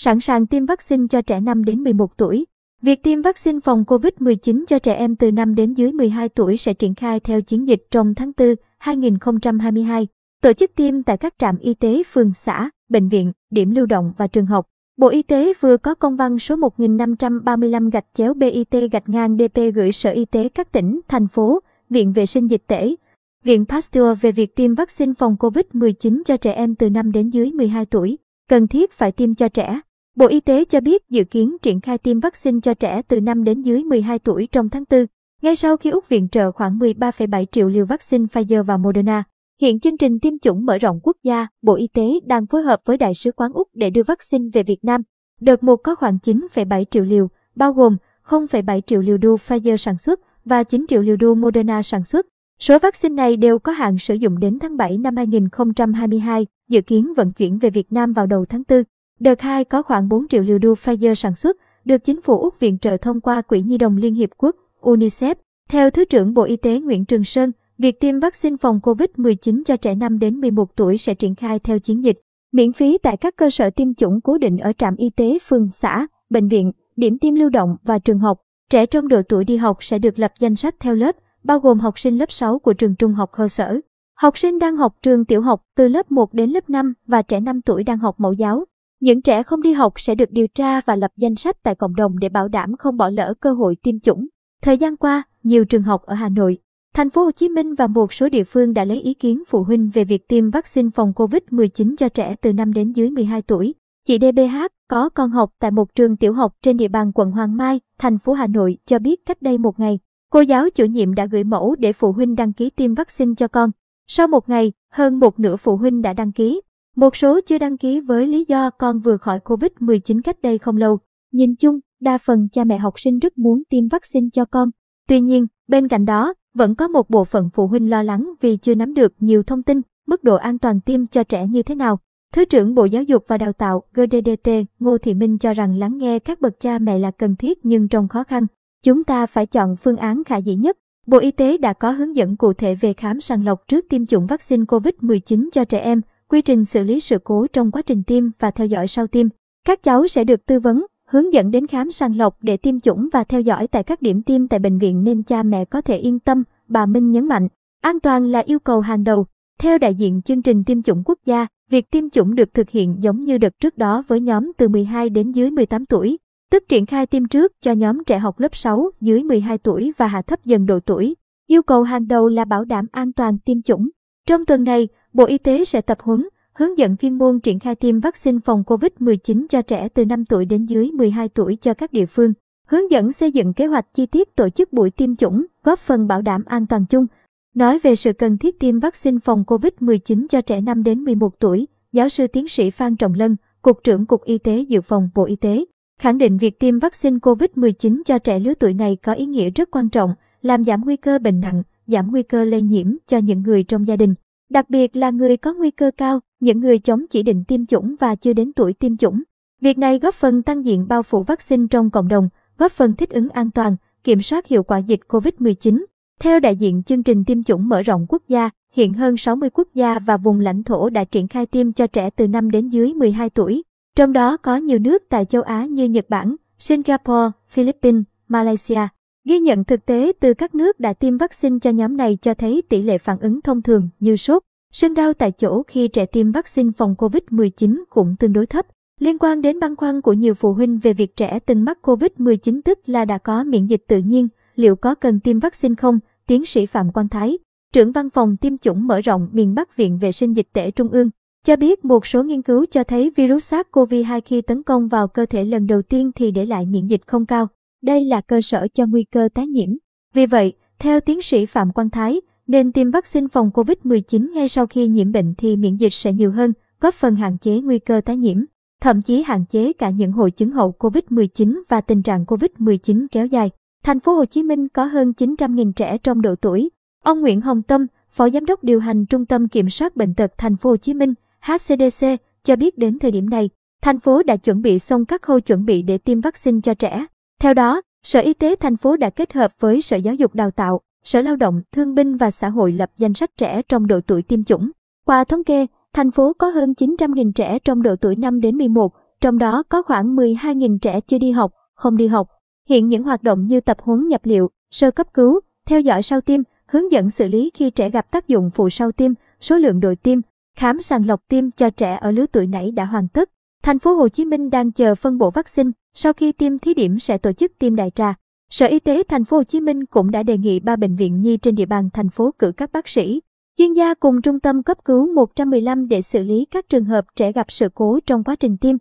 sẵn sàng tiêm vaccine cho trẻ 5 đến 11 tuổi. Việc tiêm vaccine phòng COVID-19 cho trẻ em từ 5 đến dưới 12 tuổi sẽ triển khai theo chiến dịch trong tháng 4 2022. Tổ chức tiêm tại các trạm y tế phường xã, bệnh viện, điểm lưu động và trường học. Bộ Y tế vừa có công văn số 1535 gạch chéo BIT gạch ngang DP gửi Sở Y tế các tỉnh, thành phố, Viện Vệ sinh Dịch tễ, Viện Pasteur về việc tiêm vaccine phòng COVID-19 cho trẻ em từ 5 đến dưới 12 tuổi. Cần thiết phải tiêm cho trẻ. Bộ Y tế cho biết dự kiến triển khai tiêm vaccine cho trẻ từ 5 đến dưới 12 tuổi trong tháng 4, ngay sau khi Úc viện trợ khoảng 13,7 triệu liều vaccine Pfizer và Moderna. Hiện chương trình tiêm chủng mở rộng quốc gia, Bộ Y tế đang phối hợp với Đại sứ quán Úc để đưa vaccine về Việt Nam. Đợt 1 có khoảng 9,7 triệu liều, bao gồm 0,7 triệu liều đu Pfizer sản xuất và 9 triệu liều đu Moderna sản xuất. Số vaccine này đều có hạn sử dụng đến tháng 7 năm 2022, dự kiến vận chuyển về Việt Nam vào đầu tháng 4. Đợt 2 có khoảng 4 triệu liều đu Pfizer sản xuất, được chính phủ Úc viện trợ thông qua Quỹ Nhi đồng Liên Hiệp Quốc, UNICEF. Theo Thứ trưởng Bộ Y tế Nguyễn Trường Sơn, việc tiêm vaccine phòng COVID-19 cho trẻ 5 đến 11 tuổi sẽ triển khai theo chiến dịch, miễn phí tại các cơ sở tiêm chủng cố định ở trạm y tế phường xã, bệnh viện, điểm tiêm lưu động và trường học. Trẻ trong độ tuổi đi học sẽ được lập danh sách theo lớp, bao gồm học sinh lớp 6 của trường trung học cơ sở. Học sinh đang học trường tiểu học từ lớp 1 đến lớp 5 và trẻ 5 tuổi đang học mẫu giáo. Những trẻ không đi học sẽ được điều tra và lập danh sách tại cộng đồng để bảo đảm không bỏ lỡ cơ hội tiêm chủng. Thời gian qua, nhiều trường học ở Hà Nội, thành phố Hồ Chí Minh và một số địa phương đã lấy ý kiến phụ huynh về việc tiêm vaccine phòng COVID-19 cho trẻ từ 5 đến dưới 12 tuổi. Chị DBH có con học tại một trường tiểu học trên địa bàn quận Hoàng Mai, thành phố Hà Nội cho biết cách đây một ngày, cô giáo chủ nhiệm đã gửi mẫu để phụ huynh đăng ký tiêm vaccine cho con. Sau một ngày, hơn một nửa phụ huynh đã đăng ký. Một số chưa đăng ký với lý do con vừa khỏi Covid-19 cách đây không lâu. Nhìn chung, đa phần cha mẹ học sinh rất muốn tiêm vaccine cho con. Tuy nhiên, bên cạnh đó, vẫn có một bộ phận phụ huynh lo lắng vì chưa nắm được nhiều thông tin, mức độ an toàn tiêm cho trẻ như thế nào. Thứ trưởng Bộ Giáo dục và Đào tạo GDDT Ngô Thị Minh cho rằng lắng nghe các bậc cha mẹ là cần thiết nhưng trong khó khăn, chúng ta phải chọn phương án khả dĩ nhất. Bộ Y tế đã có hướng dẫn cụ thể về khám sàng lọc trước tiêm chủng vaccine COVID-19 cho trẻ em, quy trình xử lý sự cố trong quá trình tiêm và theo dõi sau tiêm. Các cháu sẽ được tư vấn, hướng dẫn đến khám sàng lọc để tiêm chủng và theo dõi tại các điểm tiêm tại bệnh viện nên cha mẹ có thể yên tâm, bà Minh nhấn mạnh. An toàn là yêu cầu hàng đầu. Theo đại diện chương trình tiêm chủng quốc gia, việc tiêm chủng được thực hiện giống như đợt trước đó với nhóm từ 12 đến dưới 18 tuổi, tức triển khai tiêm trước cho nhóm trẻ học lớp 6 dưới 12 tuổi và hạ thấp dần độ tuổi. Yêu cầu hàng đầu là bảo đảm an toàn tiêm chủng. Trong tuần này, Bộ Y tế sẽ tập huấn, hướng dẫn chuyên môn triển khai tiêm vaccine phòng COVID-19 cho trẻ từ 5 tuổi đến dưới 12 tuổi cho các địa phương, hướng dẫn xây dựng kế hoạch chi tiết tổ chức buổi tiêm chủng, góp phần bảo đảm an toàn chung. Nói về sự cần thiết tiêm vaccine phòng COVID-19 cho trẻ 5 đến 11 tuổi, giáo sư tiến sĩ Phan Trọng Lân, Cục trưởng Cục Y tế Dự phòng Bộ Y tế, khẳng định việc tiêm vaccine COVID-19 cho trẻ lứa tuổi này có ý nghĩa rất quan trọng, làm giảm nguy cơ bệnh nặng, giảm nguy cơ lây nhiễm cho những người trong gia đình. Đặc biệt là người có nguy cơ cao, những người chống chỉ định tiêm chủng và chưa đến tuổi tiêm chủng. Việc này góp phần tăng diện bao phủ vaccine trong cộng đồng, góp phần thích ứng an toàn, kiểm soát hiệu quả dịch COVID-19. Theo đại diện chương trình tiêm chủng mở rộng quốc gia, hiện hơn 60 quốc gia và vùng lãnh thổ đã triển khai tiêm cho trẻ từ 5 đến dưới 12 tuổi. Trong đó có nhiều nước tại châu Á như Nhật Bản, Singapore, Philippines, Malaysia. Ghi nhận thực tế từ các nước đã tiêm vaccine cho nhóm này cho thấy tỷ lệ phản ứng thông thường như sốt, sưng đau tại chỗ khi trẻ tiêm vaccine phòng COVID-19 cũng tương đối thấp. Liên quan đến băn khoăn của nhiều phụ huynh về việc trẻ từng mắc COVID-19 tức là đã có miễn dịch tự nhiên, liệu có cần tiêm vaccine không? Tiến sĩ Phạm Quang Thái, trưởng văn phòng tiêm chủng mở rộng miền Bắc Viện Vệ sinh Dịch tễ Trung ương, cho biết một số nghiên cứu cho thấy virus SARS-CoV-2 khi tấn công vào cơ thể lần đầu tiên thì để lại miễn dịch không cao. Đây là cơ sở cho nguy cơ tái nhiễm. Vì vậy, theo tiến sĩ Phạm Quang Thái, nên tiêm vaccine phòng COVID-19 ngay sau khi nhiễm bệnh thì miễn dịch sẽ nhiều hơn, góp phần hạn chế nguy cơ tái nhiễm, thậm chí hạn chế cả những hội chứng hậu COVID-19 và tình trạng COVID-19 kéo dài. Thành phố Hồ Chí Minh có hơn 900.000 trẻ trong độ tuổi. Ông Nguyễn Hồng Tâm, Phó Giám đốc điều hành Trung tâm Kiểm soát Bệnh tật Thành phố Hồ Chí Minh, HCDC, cho biết đến thời điểm này, thành phố đã chuẩn bị xong các khâu chuẩn bị để tiêm vaccine cho trẻ. Theo đó, Sở Y tế thành phố đã kết hợp với Sở Giáo dục Đào tạo, Sở Lao động, Thương binh và Xã hội lập danh sách trẻ trong độ tuổi tiêm chủng. Qua thống kê, thành phố có hơn 900.000 trẻ trong độ tuổi 5 đến 11, trong đó có khoảng 12.000 trẻ chưa đi học, không đi học. Hiện những hoạt động như tập huấn nhập liệu, sơ cấp cứu, theo dõi sau tiêm, hướng dẫn xử lý khi trẻ gặp tác dụng phụ sau tiêm, số lượng đội tiêm, khám sàng lọc tiêm cho trẻ ở lứa tuổi nãy đã hoàn tất. Thành phố Hồ Chí Minh đang chờ phân bổ vaccine, sau khi tiêm thí điểm sẽ tổ chức tiêm đại trà. Sở Y tế Thành phố Hồ Chí Minh cũng đã đề nghị ba bệnh viện nhi trên địa bàn thành phố cử các bác sĩ, chuyên gia cùng trung tâm cấp cứu 115 để xử lý các trường hợp trẻ gặp sự cố trong quá trình tiêm.